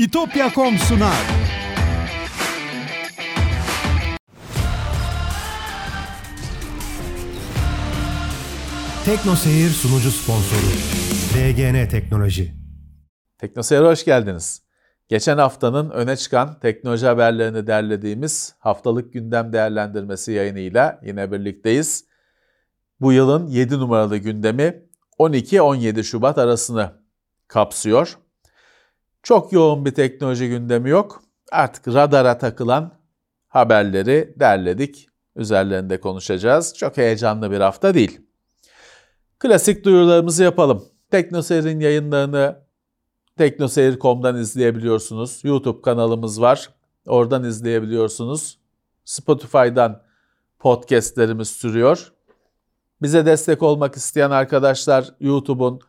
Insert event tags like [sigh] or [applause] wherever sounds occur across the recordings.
İtopya.com sunar. Tekno Seyir sunucu sponsoru DGN Teknoloji. Teknoseyir'e hoş geldiniz. Geçen haftanın öne çıkan teknoloji haberlerini derlediğimiz haftalık gündem değerlendirmesi yayınıyla yine birlikteyiz. Bu yılın 7 numaralı gündemi 12-17 Şubat arasını kapsıyor. Çok yoğun bir teknoloji gündemi yok. Artık radara takılan haberleri derledik. Üzerlerinde konuşacağız. Çok heyecanlı bir hafta değil. Klasik duyurularımızı yapalım. Teknoseyir'in yayınlarını teknoseyir.com'dan izleyebiliyorsunuz. YouTube kanalımız var. Oradan izleyebiliyorsunuz. Spotify'dan podcastlerimiz sürüyor. Bize destek olmak isteyen arkadaşlar YouTube'un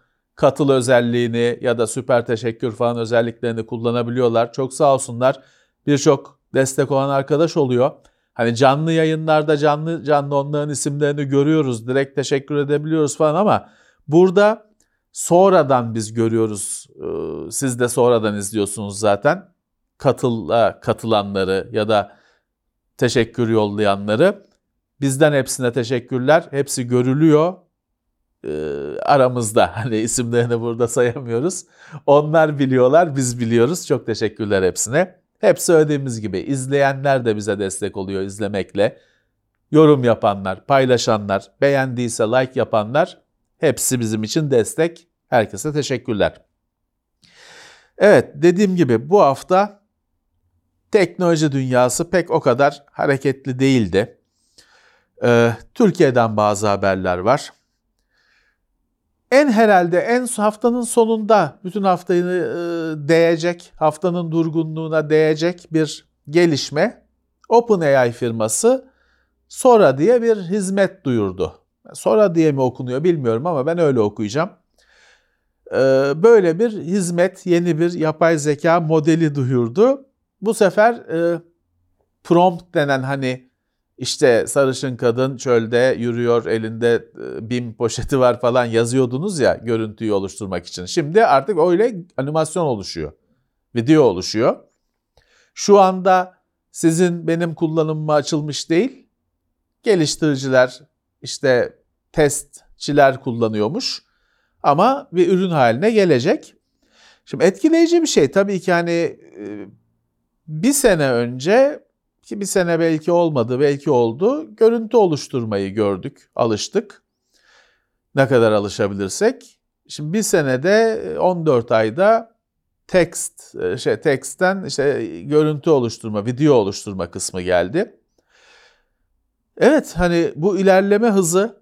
katıl özelliğini ya da süper teşekkür falan özelliklerini kullanabiliyorlar. Çok sağ olsunlar. Birçok destek olan arkadaş oluyor. Hani canlı yayınlarda canlı canlı onların isimlerini görüyoruz. Direkt teşekkür edebiliyoruz falan ama burada sonradan biz görüyoruz. Ee, siz de sonradan izliyorsunuz zaten. Katıla katılanları ya da teşekkür yollayanları. Bizden hepsine teşekkürler. Hepsi görülüyor e, aramızda. [laughs] Hani isimlerini burada sayamıyoruz. Onlar biliyorlar, biz biliyoruz. Çok teşekkürler hepsine. Hep söylediğimiz gibi izleyenler de bize destek oluyor izlemekle. Yorum yapanlar, paylaşanlar, beğendiyse like yapanlar hepsi bizim için destek. Herkese teşekkürler. Evet dediğim gibi bu hafta teknoloji dünyası pek o kadar hareketli değildi. Ee, Türkiye'den bazı haberler var. En herhalde en haftanın sonunda bütün haftayı e, değecek, haftanın durgunluğuna değecek bir gelişme OpenAI firması Sora diye bir hizmet duyurdu. Sora diye mi okunuyor bilmiyorum ama ben öyle okuyacağım. Ee, böyle bir hizmet, yeni bir yapay zeka modeli duyurdu. Bu sefer e, prompt denen hani işte sarışın kadın çölde yürüyor elinde e, bim poşeti var falan yazıyordunuz ya görüntüyü oluşturmak için. Şimdi artık öyle animasyon oluşuyor. Video oluşuyor. Şu anda sizin benim kullanımıma açılmış değil. Geliştiriciler işte testçiler kullanıyormuş. Ama bir ürün haline gelecek. Şimdi etkileyici bir şey. Tabii ki hani e, bir sene önce ki bir sene belki olmadı, belki oldu. Görüntü oluşturmayı gördük, alıştık. Ne kadar alışabilirsek. Şimdi bir senede 14 ayda text, şey text'ten işte görüntü oluşturma, video oluşturma kısmı geldi. Evet hani bu ilerleme hızı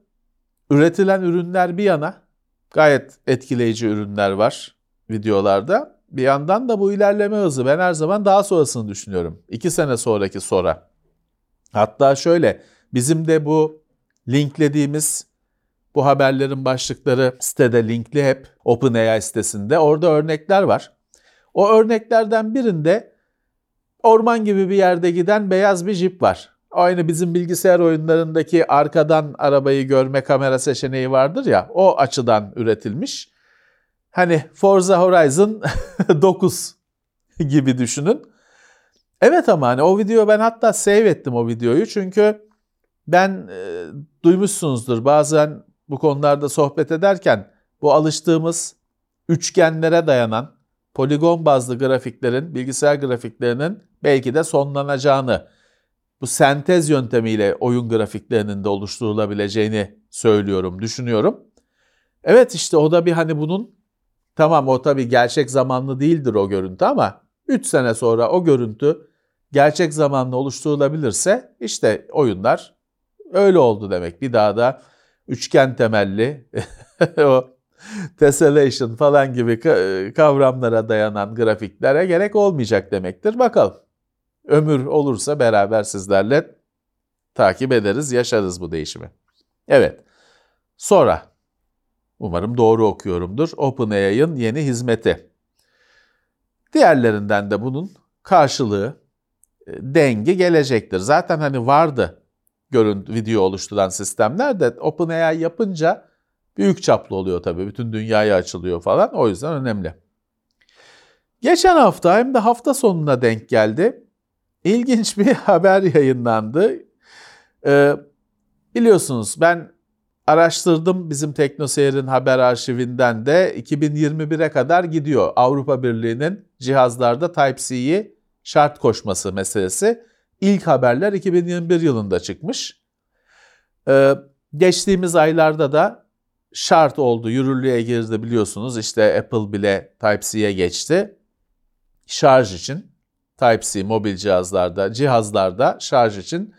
üretilen ürünler bir yana gayet etkileyici ürünler var videolarda. Bir yandan da bu ilerleme hızı ben her zaman daha sonrasını düşünüyorum. İki sene sonraki sonra. Hatta şöyle bizim de bu linklediğimiz bu haberlerin başlıkları sitede linkli hep OpenAI sitesinde. Orada örnekler var. O örneklerden birinde orman gibi bir yerde giden beyaz bir jip var. Aynı bizim bilgisayar oyunlarındaki arkadan arabayı görme kamera seçeneği vardır ya o açıdan üretilmiş. Hani Forza Horizon [laughs] 9 gibi düşünün. Evet ama hani o video ben hatta save ettim o videoyu çünkü ben e, duymuşsunuzdur bazen bu konularda sohbet ederken bu alıştığımız üçgenlere dayanan poligon bazlı grafiklerin, bilgisayar grafiklerinin belki de sonlanacağını, bu sentez yöntemiyle oyun grafiklerinin de oluşturulabileceğini söylüyorum, düşünüyorum. Evet işte o da bir hani bunun Tamam o tabii gerçek zamanlı değildir o görüntü ama 3 sene sonra o görüntü gerçek zamanlı oluşturulabilirse işte oyunlar öyle oldu demek. Bir daha da üçgen temelli [laughs] o tessellation falan gibi kavramlara dayanan grafiklere gerek olmayacak demektir. Bakalım. Ömür olursa beraber sizlerle takip ederiz, yaşarız bu değişimi. Evet. Sonra Umarım doğru okuyorumdur. OpenAI'ın yeni hizmeti. Diğerlerinden de bunun karşılığı, e, dengi gelecektir. Zaten hani vardı görüntü, video oluşturan sistemler de OpenAI yapınca büyük çaplı oluyor tabii. Bütün dünyaya açılıyor falan. O yüzden önemli. Geçen hafta hem de hafta sonuna denk geldi. İlginç bir [laughs] haber yayınlandı. Ee, biliyorsunuz ben araştırdım bizim TeknoSeyir'in haber arşivinden de 2021'e kadar gidiyor Avrupa Birliği'nin cihazlarda Type-C'yi şart koşması meselesi. İlk haberler 2021 yılında çıkmış. Ee, geçtiğimiz aylarda da şart oldu, yürürlüğe girdi biliyorsunuz. İşte Apple bile Type-C'ye geçti. Şarj için Type-C mobil cihazlarda, cihazlarda şarj için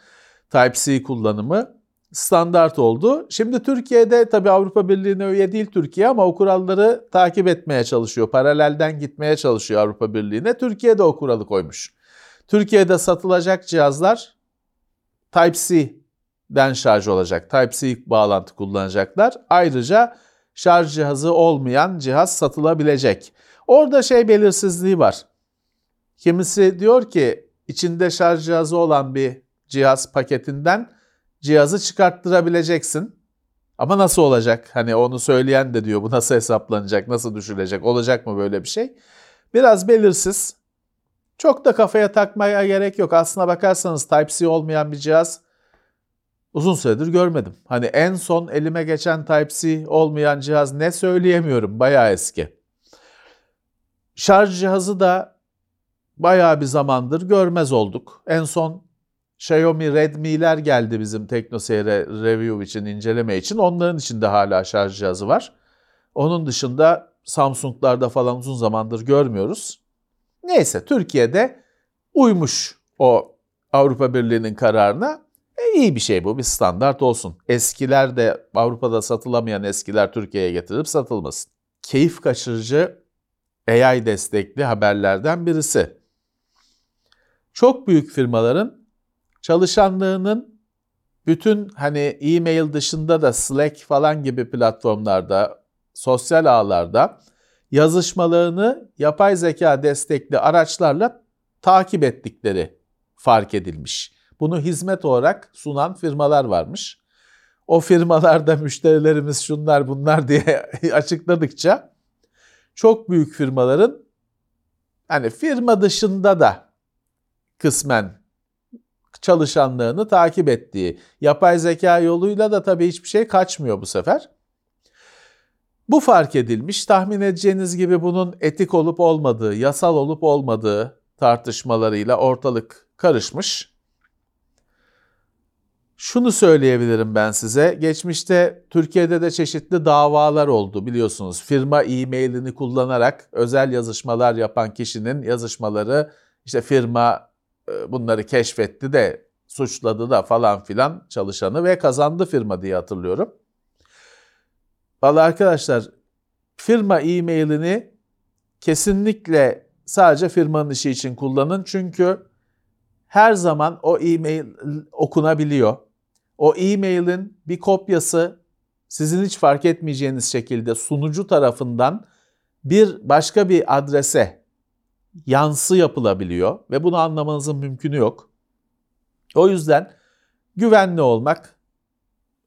Type-C kullanımı standart oldu. Şimdi Türkiye'de tabii Avrupa Birliği'ne üye değil Türkiye ama o kuralları takip etmeye çalışıyor. Paralelden gitmeye çalışıyor Avrupa Birliği'ne. Türkiye'de o kuralı koymuş. Türkiye'de satılacak cihazlar Type-C'den şarj olacak. Type-C bağlantı kullanacaklar. Ayrıca şarj cihazı olmayan cihaz satılabilecek. Orada şey belirsizliği var. Kimisi diyor ki içinde şarj cihazı olan bir cihaz paketinden cihazı çıkarttırabileceksin. Ama nasıl olacak? Hani onu söyleyen de diyor bu nasıl hesaplanacak, nasıl düşülecek, olacak mı böyle bir şey? Biraz belirsiz. Çok da kafaya takmaya gerek yok. Aslına bakarsanız Type-C olmayan bir cihaz uzun süredir görmedim. Hani en son elime geçen Type-C olmayan cihaz ne söyleyemiyorum. Bayağı eski. Şarj cihazı da bayağı bir zamandır görmez olduk. En son Xiaomi Redmi'ler geldi bizim TeknoSeyir'e review için, inceleme için. Onların içinde hala şarj cihazı var. Onun dışında Samsung'larda falan uzun zamandır görmüyoruz. Neyse Türkiye'de uymuş o Avrupa Birliği'nin kararına. E, iyi bir şey bu, bir standart olsun. Eskiler de Avrupa'da satılamayan eskiler Türkiye'ye getirilip satılmasın. Keyif kaçırıcı AI destekli haberlerden birisi. Çok büyük firmaların çalışanlığının bütün hani e-mail dışında da Slack falan gibi platformlarda, sosyal ağlarda yazışmalarını yapay zeka destekli araçlarla takip ettikleri fark edilmiş. Bunu hizmet olarak sunan firmalar varmış. O firmalarda [laughs] müşterilerimiz şunlar bunlar diye [laughs] açıkladıkça çok büyük firmaların hani firma dışında da kısmen çalışanlarını takip ettiği yapay zeka yoluyla da tabii hiçbir şey kaçmıyor bu sefer. Bu fark edilmiş. Tahmin edeceğiniz gibi bunun etik olup olmadığı, yasal olup olmadığı tartışmalarıyla ortalık karışmış. Şunu söyleyebilirim ben size. Geçmişte Türkiye'de de çeşitli davalar oldu biliyorsunuz. Firma e-mailini kullanarak özel yazışmalar yapan kişinin yazışmaları işte firma bunları keşfetti de suçladı da falan filan çalışanı ve kazandı firma diye hatırlıyorum. Vallahi arkadaşlar firma e-mailini kesinlikle sadece firmanın işi için kullanın. Çünkü her zaman o e-mail okunabiliyor. O e-mailin bir kopyası sizin hiç fark etmeyeceğiniz şekilde sunucu tarafından bir başka bir adrese yansı yapılabiliyor ve bunu anlamanızın mümkünü yok. O yüzden güvenli olmak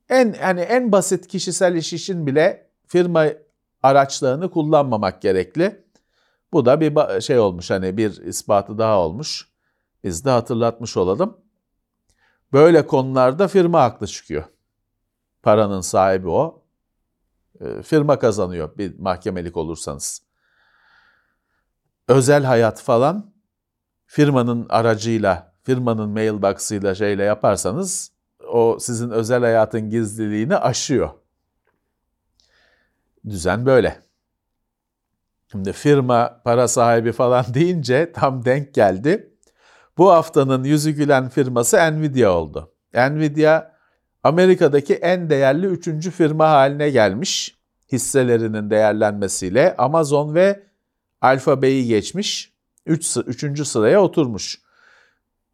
en hani en basit kişisel iş için bile firma araçlarını kullanmamak gerekli. Bu da bir şey olmuş hani bir ispatı daha olmuş. Biz de hatırlatmış olalım. Böyle konularda firma haklı çıkıyor. Paranın sahibi o. Ee, firma kazanıyor bir mahkemelik olursanız. Özel hayat falan firmanın aracıyla, firmanın mailbox'ıyla şeyle yaparsanız o sizin özel hayatın gizliliğini aşıyor. Düzen böyle. Şimdi firma para sahibi falan [laughs] deyince tam denk geldi. Bu haftanın yüzü gülen firması Nvidia oldu. Nvidia Amerika'daki en değerli üçüncü firma haline gelmiş hisselerinin değerlenmesiyle Amazon ve Alphabet'i geçmiş, üç, üçüncü sıraya oturmuş.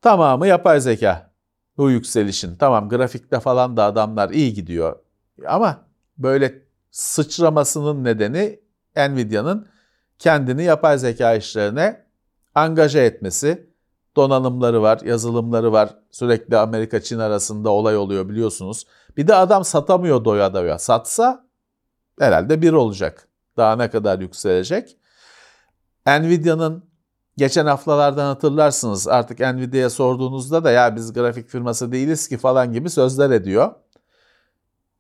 Tamamı yapay zeka bu yükselişin. Tamam grafikte falan da adamlar iyi gidiyor ama böyle sıçramasının nedeni Nvidia'nın kendini yapay zeka işlerine angaja etmesi, donanımları var, yazılımları var. Sürekli Amerika-Çin arasında olay oluyor biliyorsunuz. Bir de adam satamıyor doya doya. Satsa herhalde bir olacak. Daha ne kadar yükselecek. Nvidia'nın geçen haftalardan hatırlarsınız artık Nvidia'ya sorduğunuzda da ya biz grafik firması değiliz ki falan gibi sözler ediyor.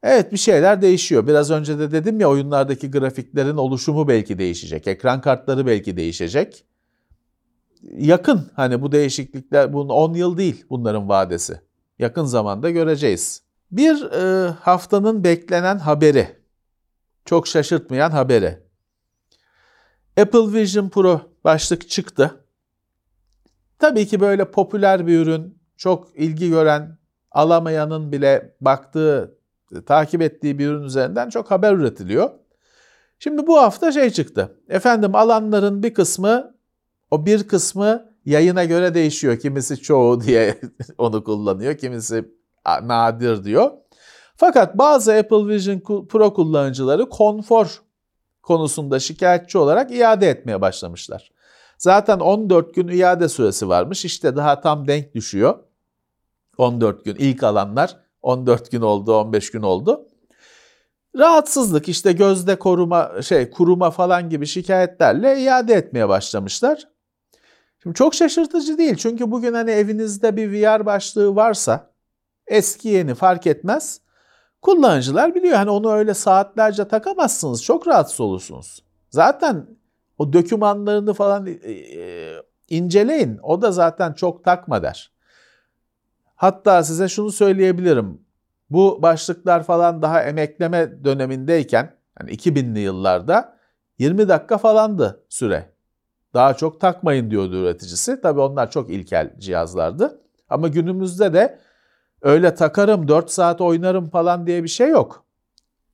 Evet bir şeyler değişiyor. Biraz önce de dedim ya oyunlardaki grafiklerin oluşumu belki değişecek. Ekran kartları belki değişecek. Yakın hani bu değişiklikler bunun 10 yıl değil bunların vadesi. Yakın zamanda göreceğiz. Bir e, haftanın beklenen haberi. Çok şaşırtmayan haberi. Apple Vision Pro başlık çıktı. Tabii ki böyle popüler bir ürün, çok ilgi gören, alamayanın bile baktığı, takip ettiği bir ürün üzerinden çok haber üretiliyor. Şimdi bu hafta şey çıktı. Efendim alanların bir kısmı, o bir kısmı yayına göre değişiyor. Kimisi çoğu [laughs] diye onu kullanıyor, kimisi nadir diyor. Fakat bazı Apple Vision Pro kullanıcıları konfor konusunda şikayetçi olarak iade etmeye başlamışlar. Zaten 14 gün iade süresi varmış. İşte daha tam denk düşüyor. 14 gün ilk alanlar 14 gün oldu, 15 gün oldu. Rahatsızlık işte gözde koruma şey kuruma falan gibi şikayetlerle iade etmeye başlamışlar. Şimdi çok şaşırtıcı değil çünkü bugün hani evinizde bir VR başlığı varsa eski yeni fark etmez. Kullanıcılar biliyor hani onu öyle saatlerce takamazsınız. Çok rahatsız olursunuz. Zaten o dokümanlarını falan e, e, inceleyin. O da zaten çok takma der. Hatta size şunu söyleyebilirim. Bu başlıklar falan daha emekleme dönemindeyken hani 2000'li yıllarda 20 dakika falandı süre. Daha çok takmayın diyordu üreticisi. Tabii onlar çok ilkel cihazlardı. Ama günümüzde de öyle takarım 4 saat oynarım falan diye bir şey yok.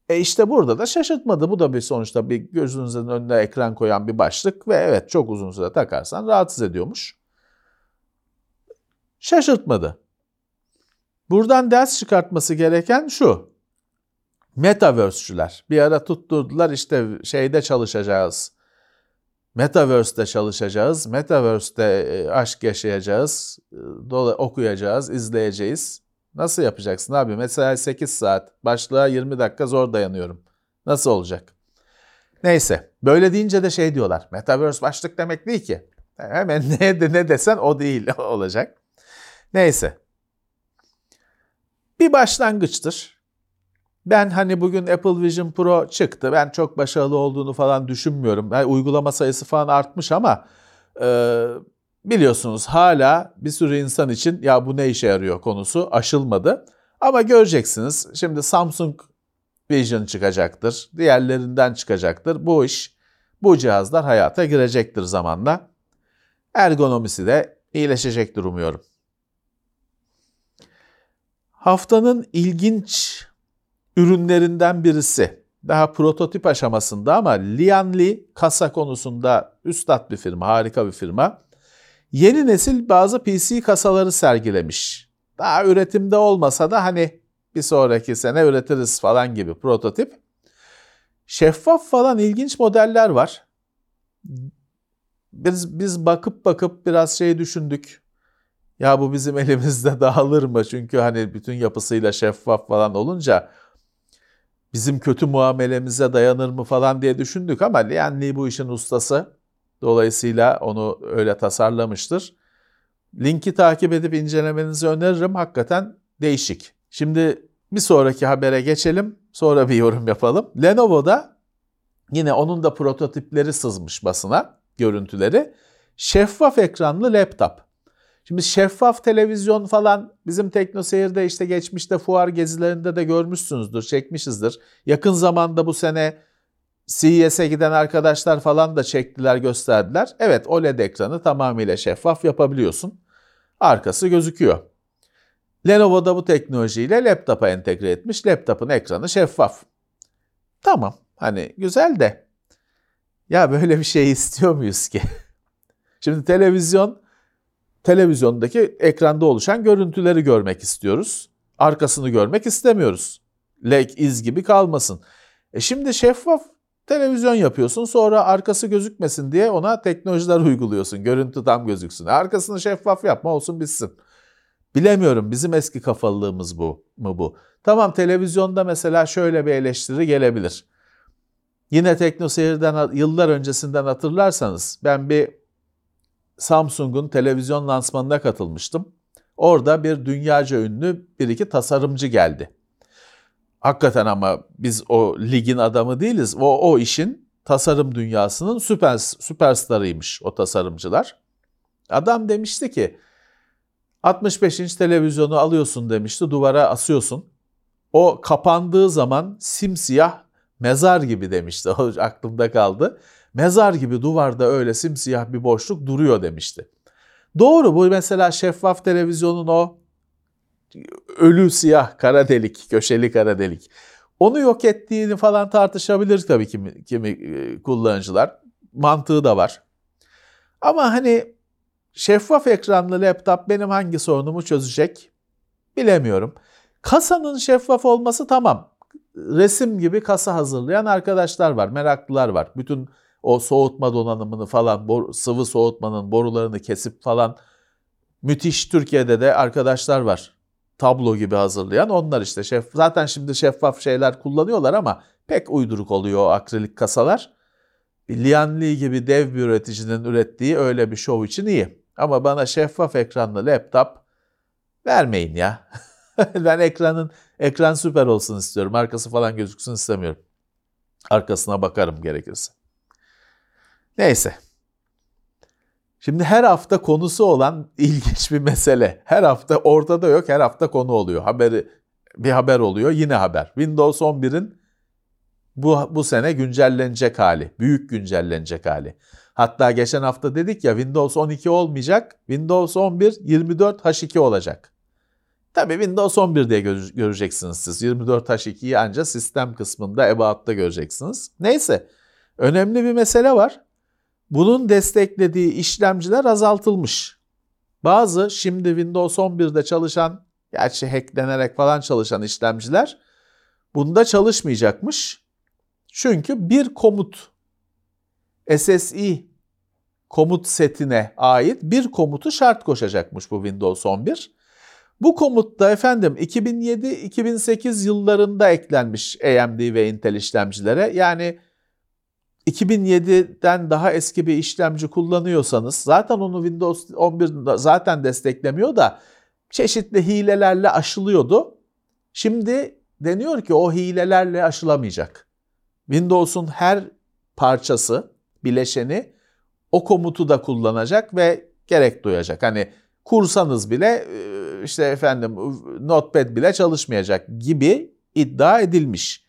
E işte burada da şaşırtmadı. Bu da bir sonuçta bir gözünüzün önüne ekran koyan bir başlık ve evet çok uzun süre takarsan rahatsız ediyormuş. Şaşırtmadı. Buradan ders çıkartması gereken şu. Metaverse'çüler bir ara tutturdular işte şeyde çalışacağız. Metaverse'de çalışacağız. Metaverse'de e, aşk yaşayacağız. E, okuyacağız, izleyeceğiz. Nasıl yapacaksın abi? Mesela 8 saat, başlığa 20 dakika zor dayanıyorum. Nasıl olacak? Neyse, böyle deyince de şey diyorlar. Metaverse başlık demek değil ki. Hemen [laughs] ne, de, ne desen o değil [laughs] olacak. Neyse. Bir başlangıçtır. Ben hani bugün Apple Vision Pro çıktı. Ben çok başarılı olduğunu falan düşünmüyorum. Yani uygulama sayısı falan artmış ama e, biliyorsunuz hala bir sürü insan için ya bu ne işe yarıyor konusu aşılmadı. Ama göreceksiniz şimdi Samsung Vision çıkacaktır, diğerlerinden çıkacaktır. Bu iş, bu cihazlar hayata girecektir zamanla. Ergonomisi de iyileşecektir umuyorum. Haftanın ilginç ürünlerinden birisi. Daha prototip aşamasında ama Lianli kasa konusunda üstad bir firma, harika bir firma yeni nesil bazı PC kasaları sergilemiş. Daha üretimde olmasa da hani bir sonraki sene üretiriz falan gibi prototip. Şeffaf falan ilginç modeller var. Biz, biz bakıp bakıp biraz şey düşündük. Ya bu bizim [laughs] elimizde dağılır mı? Çünkü hani bütün yapısıyla şeffaf falan olunca bizim kötü muamelemize dayanır mı falan diye düşündük ama Lian bu işin ustası. Dolayısıyla onu öyle tasarlamıştır. Linki takip edip incelemenizi öneririm. Hakikaten değişik. Şimdi bir sonraki habere geçelim. Sonra bir yorum yapalım. Lenovo'da yine onun da prototipleri sızmış basına, görüntüleri. Şeffaf ekranlı laptop. Şimdi şeffaf televizyon falan bizim TeknoSeyir'de işte geçmişte fuar gezilerinde de görmüşsünüzdür, çekmişizdir. Yakın zamanda bu sene CES'e giden arkadaşlar falan da çektiler gösterdiler. Evet OLED ekranı tamamıyla şeffaf yapabiliyorsun. Arkası gözüküyor. Lenovo da bu teknolojiyle laptopa entegre etmiş. Laptopun ekranı şeffaf. Tamam hani güzel de ya böyle bir şey [laughs] istiyor muyuz ki? Şimdi televizyon televizyondaki ekranda oluşan görüntüleri görmek istiyoruz. Arkasını görmek istemiyoruz. Lek iz gibi kalmasın. E şimdi şeffaf Televizyon yapıyorsun sonra arkası gözükmesin diye ona teknolojiler uyguluyorsun. Görüntü tam gözüksün. Arkasını şeffaf yapma olsun bitsin. Bilemiyorum bizim eski kafalılığımız bu mu bu? Tamam televizyonda mesela şöyle bir eleştiri gelebilir. Yine TeknoSeyir'den yıllar öncesinden hatırlarsanız ben bir Samsung'un televizyon lansmanına katılmıştım. Orada bir dünyaca ünlü bir iki tasarımcı geldi. Hakikaten ama biz o ligin adamı değiliz. O, o işin tasarım dünyasının süper süperstarıymış o tasarımcılar. Adam demişti ki 65 inç televizyonu alıyorsun demişti duvara asıyorsun. O kapandığı zaman simsiyah mezar gibi demişti. [laughs] O aklımda kaldı. Mezar gibi duvarda öyle simsiyah bir boşluk duruyor demişti. Doğru bu mesela şeffaf televizyonun o ölü siyah kara delik, köşeli kara delik. Onu yok ettiğini falan tartışabilir tabii kimi, kimi e, kullanıcılar. Mantığı da var. Ama hani şeffaf ekranlı laptop benim hangi sorunumu çözecek bilemiyorum. Kasanın şeffaf olması tamam. Resim gibi kasa hazırlayan arkadaşlar var, meraklılar var. Bütün o soğutma donanımını falan, sıvı soğutmanın borularını kesip falan müthiş Türkiye'de de arkadaşlar var. Tablo gibi hazırlayan onlar işte. Şef, zaten şimdi şeffaf şeyler kullanıyorlar ama pek uyduruk oluyor o akrilik kasalar. Lianli gibi dev bir üreticinin ürettiği öyle bir show için iyi. Ama bana şeffaf ekranlı laptop vermeyin ya. [laughs] ben ekranın ekran süper olsun istiyorum. Arkası falan gözüksün istemiyorum. Arkasına bakarım gerekirse. Neyse. Şimdi her hafta konusu olan [laughs] ilginç bir mesele. Her hafta ortada yok, her hafta konu oluyor. Haberi bir haber oluyor, yine haber. Windows 11'in bu bu sene güncellenecek hali, büyük güncellenecek hali. Hatta geçen hafta dedik ya Windows 12 olmayacak, Windows 11 24 H2 olacak. Tabii Windows 11 diye göreceksiniz siz. 24 H2'yi ancak sistem kısmında About'ta göreceksiniz. Neyse, önemli bir mesele var. Bunun desteklediği işlemciler azaltılmış. Bazı şimdi Windows 11'de çalışan, gerçi hacklenerek falan çalışan işlemciler bunda çalışmayacakmış. Çünkü bir komut SSI komut setine ait bir komutu şart koşacakmış bu Windows 11. Bu komut da efendim 2007-2008 yıllarında eklenmiş AMD ve Intel işlemcilere. Yani 2007'den daha eski bir işlemci kullanıyorsanız zaten onu Windows 11 zaten desteklemiyor da çeşitli hilelerle aşılıyordu. Şimdi deniyor ki o hilelerle aşılamayacak. Windows'un her parçası, bileşeni o komutu da kullanacak ve gerek duyacak. Hani kursanız bile işte efendim Notepad bile çalışmayacak gibi iddia edilmiş.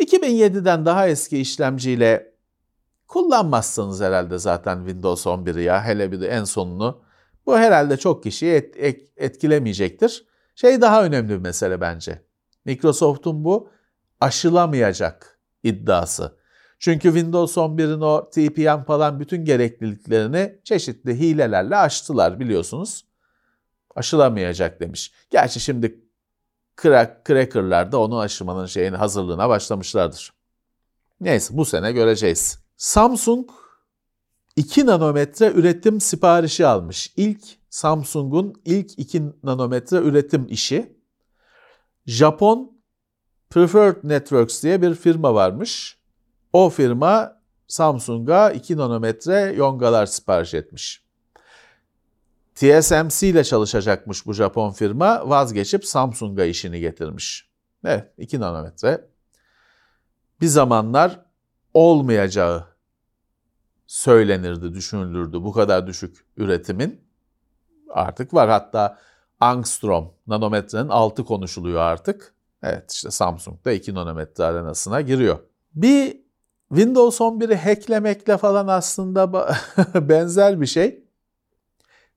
2007'den daha eski işlemciyle kullanmazsınız herhalde zaten Windows 11'i ya hele bir de en sonunu. Bu herhalde çok kişiyi et, et, etkilemeyecektir. Şey daha önemli bir mesele bence. Microsoft'un bu aşılamayacak iddiası. Çünkü Windows 11'in o TPM falan bütün gerekliliklerini çeşitli hilelerle aştılar biliyorsunuz. Aşılamayacak demiş. Gerçi şimdi crack, crackerlar da onu aşımanın şeyin hazırlığına başlamışlardır. Neyse bu sene göreceğiz. Samsung 2 nanometre üretim siparişi almış. İlk Samsung'un ilk 2 nanometre üretim işi. Japon Preferred Networks diye bir firma varmış. O firma Samsung'a 2 nanometre yongalar sipariş etmiş. TSMC ile çalışacakmış bu Japon firma vazgeçip Samsung'a işini getirmiş. Evet 2 nanometre. Bir zamanlar olmayacağı söylenirdi, düşünülürdü bu kadar düşük üretimin. Artık var hatta angstrom nanometrenin altı konuşuluyor artık. Evet işte Samsung da 2 nanometre arenasına giriyor. Bir Windows 11'i hacklemekle falan aslında [laughs] benzer bir şey.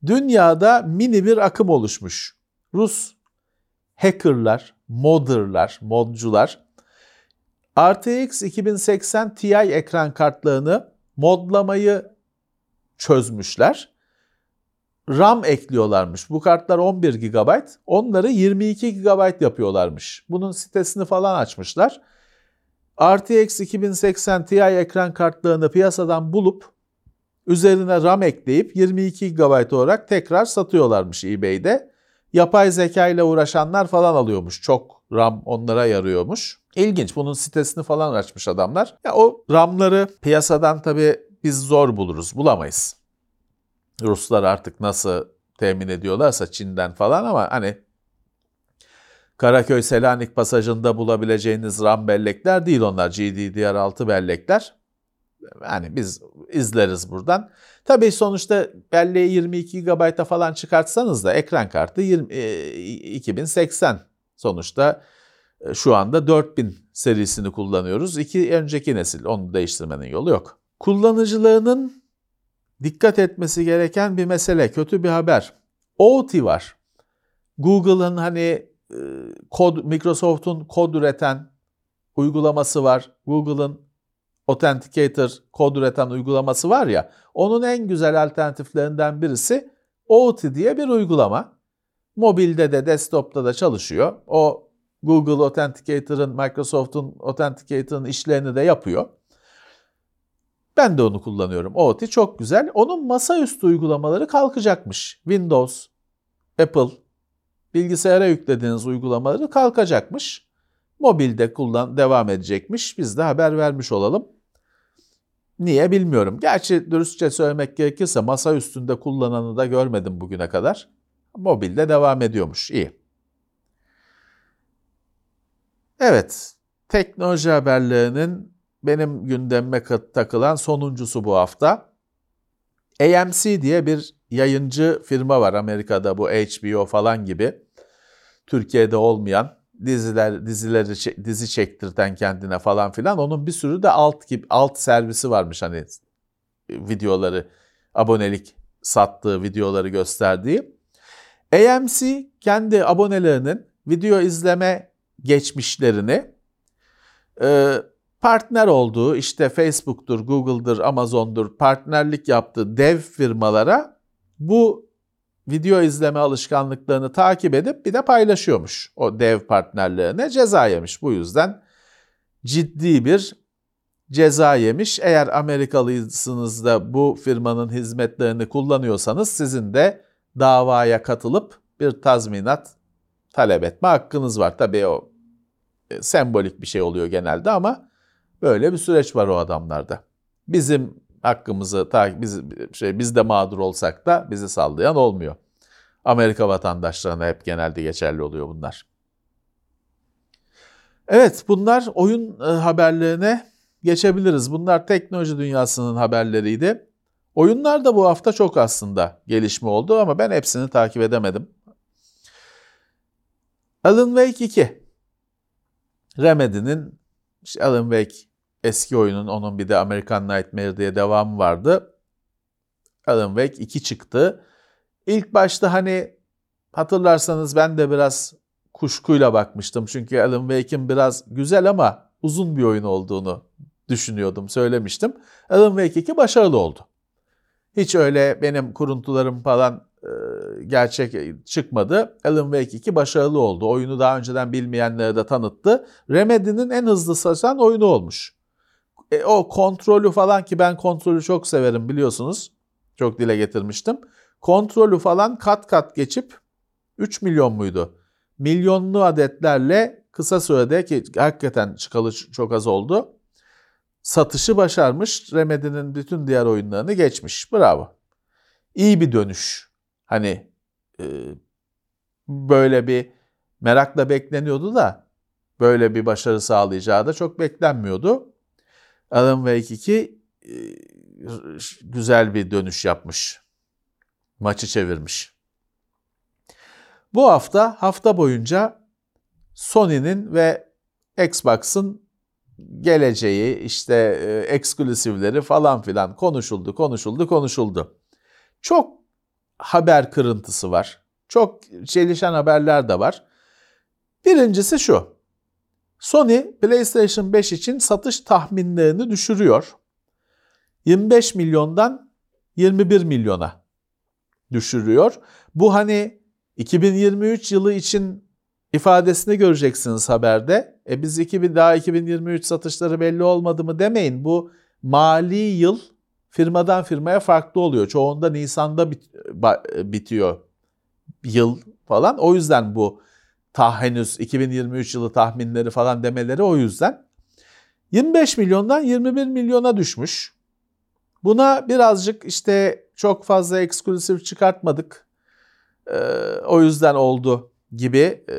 Dünyada mini bir akım oluşmuş. Rus hackerlar, modderlar, modcular RTX 2080 Ti ekran kartlarını modlamayı çözmüşler. RAM ekliyorlarmış. Bu kartlar 11 GB, onları 22 GB yapıyorlarmış. Bunun sitesini falan açmışlar. RTX 2080 Ti ekran kartlarını piyasadan bulup Üzerine RAM ekleyip 22 GB olarak tekrar satıyorlarmış eBay'de. Yapay zeka ile uğraşanlar falan alıyormuş. Çok RAM onlara yarıyormuş. İlginç. Bunun sitesini falan açmış adamlar. Ya o RAM'ları piyasadan tabii biz zor buluruz. Bulamayız. Ruslar artık nasıl temin ediyorlarsa Çin'den falan ama hani Karaköy Selanik pasajında bulabileceğiniz RAM bellekler değil onlar. GDDR6 bellekler. Yani biz izleriz buradan. Tabii sonuçta belleği 22 GB'a falan çıkartsanız da ekran kartı 20, e, 2080 sonuçta e, şu anda 4000 serisini kullanıyoruz. İki önceki nesil onu değiştirmenin yolu yok. Kullanıcılarının dikkat etmesi gereken bir mesele, kötü bir haber. OT var. Google'ın hani e, kod Microsoft'un kod üreten uygulaması var. Google'ın Authenticator kod üreten uygulaması var ya. Onun en güzel alternatiflerinden birisi OT diye bir uygulama. Mobilde de desktop'ta da çalışıyor. O Google Authenticator'ın, Microsoft'un Authenticator'ın işlerini de yapıyor. Ben de onu kullanıyorum. OT çok güzel. Onun masaüstü uygulamaları kalkacakmış. Windows, Apple, bilgisayara yüklediğiniz uygulamaları kalkacakmış. Mobilde kullan devam edecekmiş. Biz de haber vermiş olalım. Niye bilmiyorum. Gerçi dürüstçe söylemek gerekirse masa üstünde kullananı da görmedim bugüne kadar. Mobilde devam ediyormuş. İyi. Evet, teknoloji haberlerinin benim gündemime takılan sonuncusu bu hafta. AMC diye bir yayıncı firma var Amerika'da bu HBO falan gibi. Türkiye'de olmayan diziler dizileri dizi çektirten kendine falan filan onun bir sürü de alt gibi alt servisi varmış hani videoları abonelik sattığı videoları gösterdiği. AMC kendi abonelerinin video izleme geçmişlerini e, partner olduğu işte Facebook'tur, Google'dır, Amazon'dur partnerlik yaptığı dev firmalara bu video izleme alışkanlıklarını takip edip bir de paylaşıyormuş o dev partnerlerine ceza yemiş. Bu yüzden ciddi bir ceza yemiş. Eğer Amerikalısınız da bu firmanın hizmetlerini kullanıyorsanız sizin de davaya katılıp bir tazminat talep etme hakkınız var. Tabii o e, sembolik bir şey oluyor genelde ama böyle bir süreç var o adamlarda. Bizim hakkımızı biz şey biz de mağdur olsak da bizi sallayan olmuyor. Amerika vatandaşlarına hep genelde geçerli oluyor bunlar. Evet bunlar oyun e, haberlerine geçebiliriz. Bunlar teknoloji dünyasının haberleriydi. Oyunlar da bu hafta çok aslında gelişme oldu ama ben hepsini takip edemedim. Alan Wake 2. Remedy'nin işte Alan Wake eski oyunun onun bir de American Nightmare diye devamı vardı. Alan Wake 2 çıktı. İlk başta hani hatırlarsanız ben de biraz kuşkuyla bakmıştım. Çünkü Alan Wake'in biraz güzel ama uzun bir oyun olduğunu düşünüyordum, söylemiştim. Alan Wake 2 başarılı oldu. Hiç öyle benim kuruntularım falan e, gerçek çıkmadı. Alan Wake 2 başarılı oldu. Oyunu daha önceden bilmeyenlere de tanıttı. Remedy'nin en hızlı satan oyunu olmuş. E, o kontrolü falan ki ben kontrolü çok severim biliyorsunuz. Çok dile getirmiştim. Kontrolü falan kat kat geçip 3 milyon muydu? Milyonlu adetlerle kısa sürede ki hakikaten çıkalı çok az oldu. Satışı başarmış. Remedy'nin bütün diğer oyunlarını geçmiş. Bravo. İyi bir dönüş. Hani e, böyle bir merakla bekleniyordu da böyle bir başarı sağlayacağı da çok beklenmiyordu. Alan Wake 2 e, güzel bir dönüş yapmış. Maçı çevirmiş. Bu hafta hafta boyunca Sony'nin ve Xbox'ın geleceği, işte e, eksklusivleri falan filan konuşuldu, konuşuldu, konuşuldu. Çok haber kırıntısı var. Çok çelişen haberler de var. Birincisi şu. Sony PlayStation 5 için satış tahminlerini düşürüyor. 25 milyondan 21 milyona düşürüyor. Bu hani 2023 yılı için ifadesini göreceksiniz haberde. E biz 2000 daha 2023 satışları belli olmadı mı demeyin. Bu mali yıl firmadan firmaya farklı oluyor. Çoğunda Nisan'da bit, bitiyor yıl falan. O yüzden bu ta henüz 2023 yılı tahminleri falan demeleri o yüzden. 25 milyondan 21 milyona düşmüş. Buna birazcık işte çok fazla eksklusif çıkartmadık. Ee, o yüzden oldu gibi e,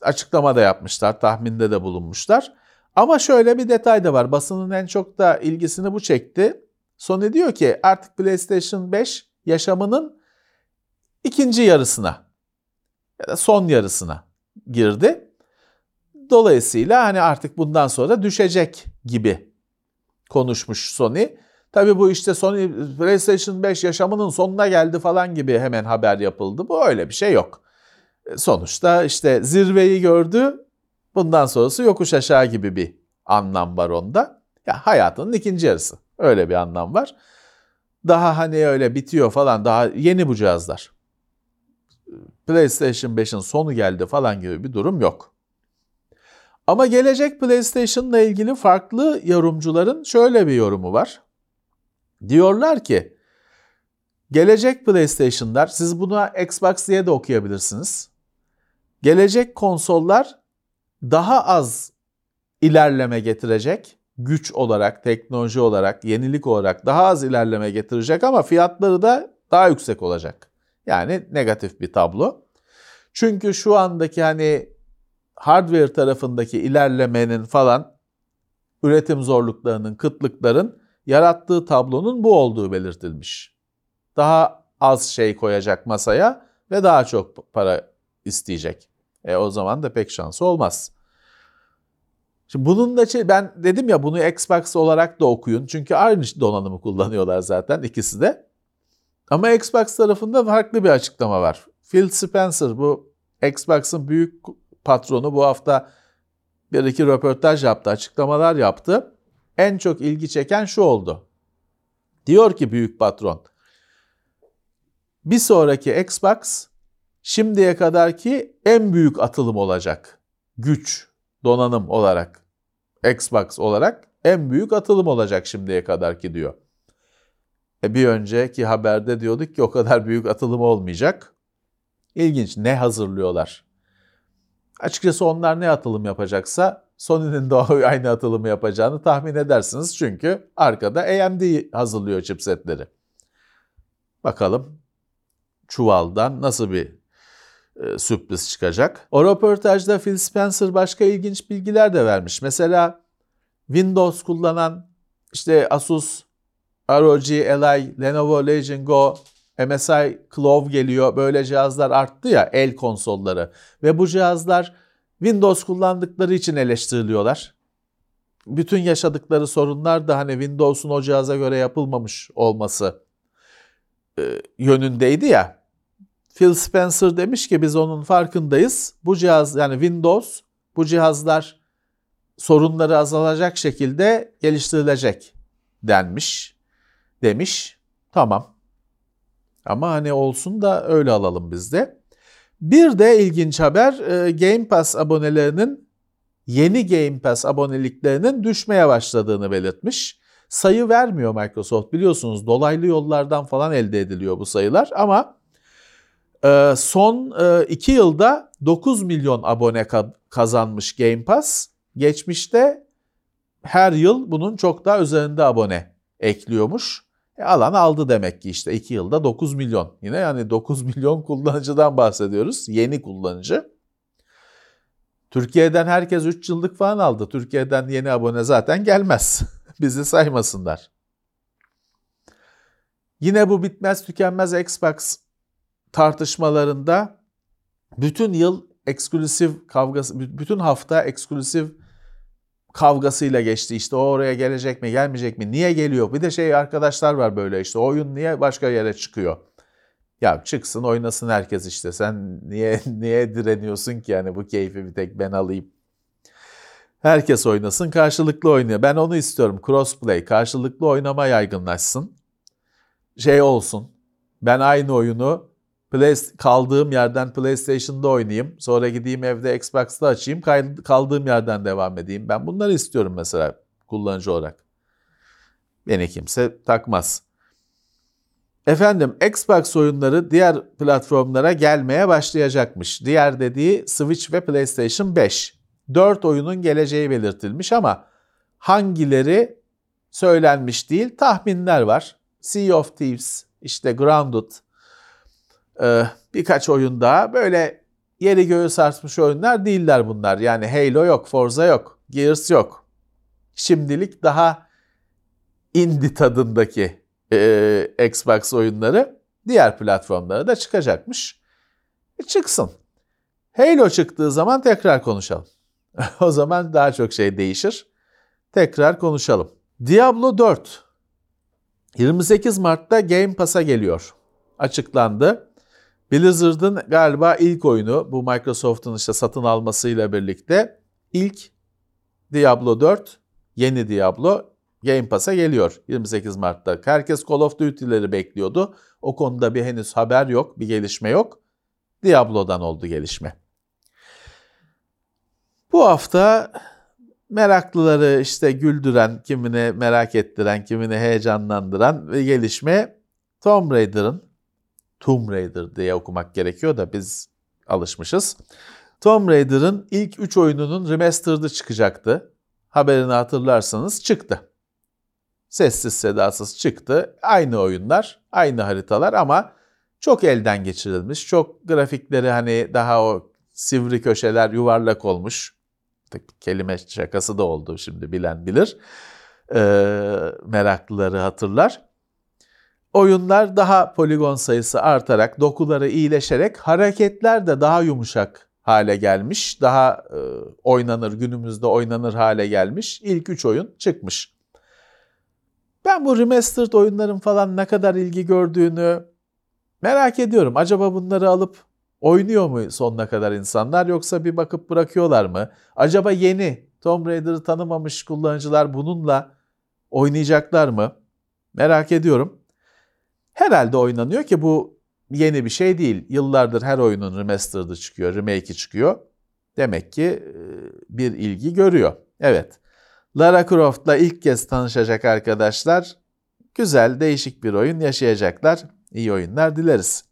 açıklama da yapmışlar, tahminde de bulunmuşlar. Ama şöyle bir detay da var. Basının en çok da ilgisini bu çekti. Sony diyor ki artık PlayStation 5 yaşamının ikinci yarısına ya da son yarısına girdi. Dolayısıyla hani artık bundan sonra düşecek gibi konuşmuş Sony. Tabii bu işte Sony PlayStation 5 yaşamının sonuna geldi falan gibi hemen haber yapıldı. Bu öyle bir şey yok. Sonuçta işte zirveyi gördü. Bundan sonrası yokuş aşağı gibi bir anlam var onda. Ya hayatının ikinci yarısı. Öyle bir anlam var. Daha hani öyle bitiyor falan daha yeni bu cihazlar. PlayStation 5'in sonu geldi falan gibi bir durum yok. Ama gelecek PlayStation'la ilgili farklı yorumcuların şöyle bir yorumu var. Diyorlar ki gelecek PlayStation'lar siz buna Xbox diye de okuyabilirsiniz. Gelecek konsollar daha az ilerleme getirecek. Güç olarak, teknoloji olarak, yenilik olarak daha az ilerleme getirecek ama fiyatları da daha yüksek olacak. Yani negatif bir tablo. Çünkü şu andaki hani hardware tarafındaki ilerlemenin falan üretim zorluklarının, kıtlıkların yarattığı tablonun bu olduğu belirtilmiş. Daha az şey koyacak masaya ve daha çok para isteyecek. E o zaman da pek şansı olmaz. Şimdi bunun da şey, ben dedim ya bunu Xbox olarak da okuyun. Çünkü aynı donanımı kullanıyorlar zaten ikisi de. Ama Xbox tarafında farklı bir açıklama var. Phil Spencer bu Xbox'ın büyük patronu bu hafta bir iki röportaj yaptı, açıklamalar yaptı. En çok ilgi çeken şu oldu. Diyor ki büyük patron, bir sonraki Xbox şimdiye kadarki en büyük atılım olacak. Güç, donanım olarak, Xbox olarak en büyük atılım olacak şimdiye kadarki diyor. E bir önceki haberde diyorduk ki o kadar büyük atılım olmayacak. İlginç ne hazırlıyorlar? Açıkçası onlar ne atılım yapacaksa Sony'nin de aynı atılımı yapacağını tahmin edersiniz. Çünkü arkada AMD hazırlıyor chipsetleri. Bakalım çuvaldan nasıl bir e, sürpriz çıkacak. O röportajda Phil Spencer başka ilginç bilgiler de vermiş. Mesela Windows kullanan işte Asus ROG Ally, Lenovo Legion Go, MSI Clove geliyor. Böyle cihazlar arttı ya el konsolları. Ve bu cihazlar Windows kullandıkları için eleştiriliyorlar. Bütün yaşadıkları sorunlar da hani Windows'un o cihaza göre yapılmamış olması e, yönündeydi ya. Phil Spencer demiş ki biz onun farkındayız. Bu cihaz yani Windows bu cihazlar sorunları azalacak şekilde geliştirilecek denmiş demiş. Tamam. Ama hani olsun da öyle alalım biz de. Bir de ilginç haber e, Game Pass abonelerinin yeni Game Pass aboneliklerinin düşmeye başladığını belirtmiş. Sayı vermiyor Microsoft biliyorsunuz dolaylı yollardan falan elde ediliyor bu sayılar ama e, son e, iki yılda 9 milyon abone kazanmış Game Pass. Geçmişte her yıl bunun çok daha üzerinde abone ekliyormuş. E, alan aldı demek ki işte 2 yılda 9 milyon. Yine yani 9 [laughs] milyon kullanıcıdan bahsediyoruz. Yeni kullanıcı. Türkiye'den herkes 3 yıllık falan aldı. Türkiye'den yeni abone zaten gelmez. [laughs] Bizi saymasınlar. Yine bu bitmez tükenmez Xbox tartışmalarında bütün yıl eksklusif kavgası, bütün hafta eksklusif kavgasıyla geçti. İşte o oraya gelecek mi gelmeyecek mi niye geliyor? Bir de şey arkadaşlar var böyle işte oyun niye başka yere çıkıyor? Ya çıksın oynasın herkes işte sen niye [laughs] niye direniyorsun ki yani bu keyfi bir tek ben alayım. Herkes oynasın karşılıklı oynuyor. Ben onu istiyorum crossplay karşılıklı oynama yaygınlaşsın. Şey olsun ben aynı oyunu Play, kaldığım yerden PlayStation'da oynayayım. Sonra gideyim evde Xbox'ta açayım. Kaldığım yerden devam edeyim. Ben bunları istiyorum mesela kullanıcı olarak. Beni kimse takmaz. Efendim Xbox oyunları diğer platformlara gelmeye başlayacakmış. Diğer dediği Switch ve PlayStation 5. 4 oyunun geleceği belirtilmiş ama hangileri söylenmiş değil. Tahminler var. Sea of Thieves, işte Grounded, birkaç oyun daha. Böyle yeri göğü sarsmış oyunlar değiller bunlar. Yani Halo yok, Forza yok, Gears yok. Şimdilik daha indie tadındaki e, Xbox oyunları diğer platformlara da çıkacakmış. E, çıksın. Halo çıktığı zaman tekrar konuşalım. [laughs] o zaman daha çok şey değişir. Tekrar konuşalım. Diablo 4 28 Mart'ta Game Pass'a geliyor. Açıklandı. Blizzard'ın galiba ilk oyunu bu Microsoft'un işte satın almasıyla birlikte ilk Diablo 4 yeni Diablo Game Pass'a geliyor 28 Mart'ta. Herkes Call of Duty'leri bekliyordu. O konuda bir henüz haber yok, bir gelişme yok. Diablo'dan oldu gelişme. Bu hafta meraklıları işte güldüren, kimini merak ettiren, kimini heyecanlandıran bir gelişme Tomb Raider'ın Tomb Raider diye okumak gerekiyor da biz alışmışız. Tomb Raider'ın ilk 3 oyununun remastered'ı çıkacaktı. Haberini hatırlarsanız çıktı. Sessiz sedasız çıktı. Aynı oyunlar, aynı haritalar ama çok elden geçirilmiş. Çok grafikleri hani daha o sivri köşeler yuvarlak olmuş. Kelime şakası da oldu şimdi bilen bilir. Ee, meraklıları hatırlar. Oyunlar daha poligon sayısı artarak, dokuları iyileşerek, hareketler de daha yumuşak hale gelmiş. Daha e, oynanır, günümüzde oynanır hale gelmiş. İlk üç oyun çıkmış. Ben bu remastered oyunların falan ne kadar ilgi gördüğünü merak ediyorum. Acaba bunları alıp oynuyor mu sonuna kadar insanlar yoksa bir bakıp bırakıyorlar mı? Acaba yeni Tomb Raider'ı tanımamış kullanıcılar bununla oynayacaklar mı? Merak ediyorum. Herhalde oynanıyor ki bu yeni bir şey değil. Yıllardır her oyunun remastered'ı çıkıyor, remake'i çıkıyor. Demek ki bir ilgi görüyor. Evet. Lara Croft'la ilk kez tanışacak arkadaşlar. Güzel, değişik bir oyun yaşayacaklar. İyi oyunlar dileriz.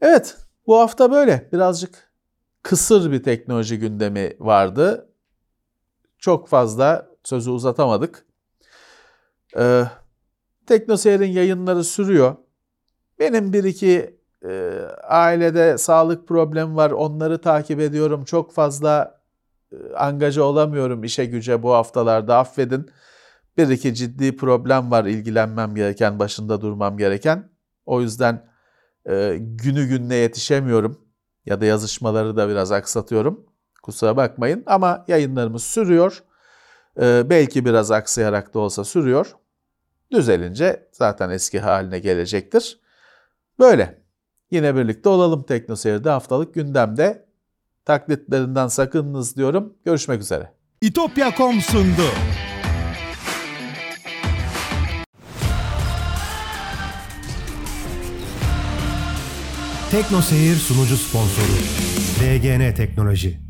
Evet, bu hafta böyle. Birazcık kısır bir teknoloji gündemi vardı. Çok fazla sözü uzatamadık. Ee, Teknoseyir'in yayınları sürüyor. Benim bir iki e, ailede sağlık problemi var. Onları takip ediyorum. Çok fazla e, angaja olamıyorum işe güce bu haftalarda. Affedin. Bir iki ciddi problem var ilgilenmem gereken, başında durmam gereken. O yüzden e, günü gününe yetişemiyorum. Ya da yazışmaları da biraz aksatıyorum. Kusura bakmayın ama yayınlarımız sürüyor. E, belki biraz aksayarak da olsa sürüyor. Düzelince zaten eski haline gelecektir. Böyle. Yine birlikte olalım Teknoseyir'de haftalık gündemde. Taklitlerinden sakınınız diyorum. Görüşmek üzere. İtopya.com sundu. Tekno Seyir sunucu sponsoru DGN Teknoloji.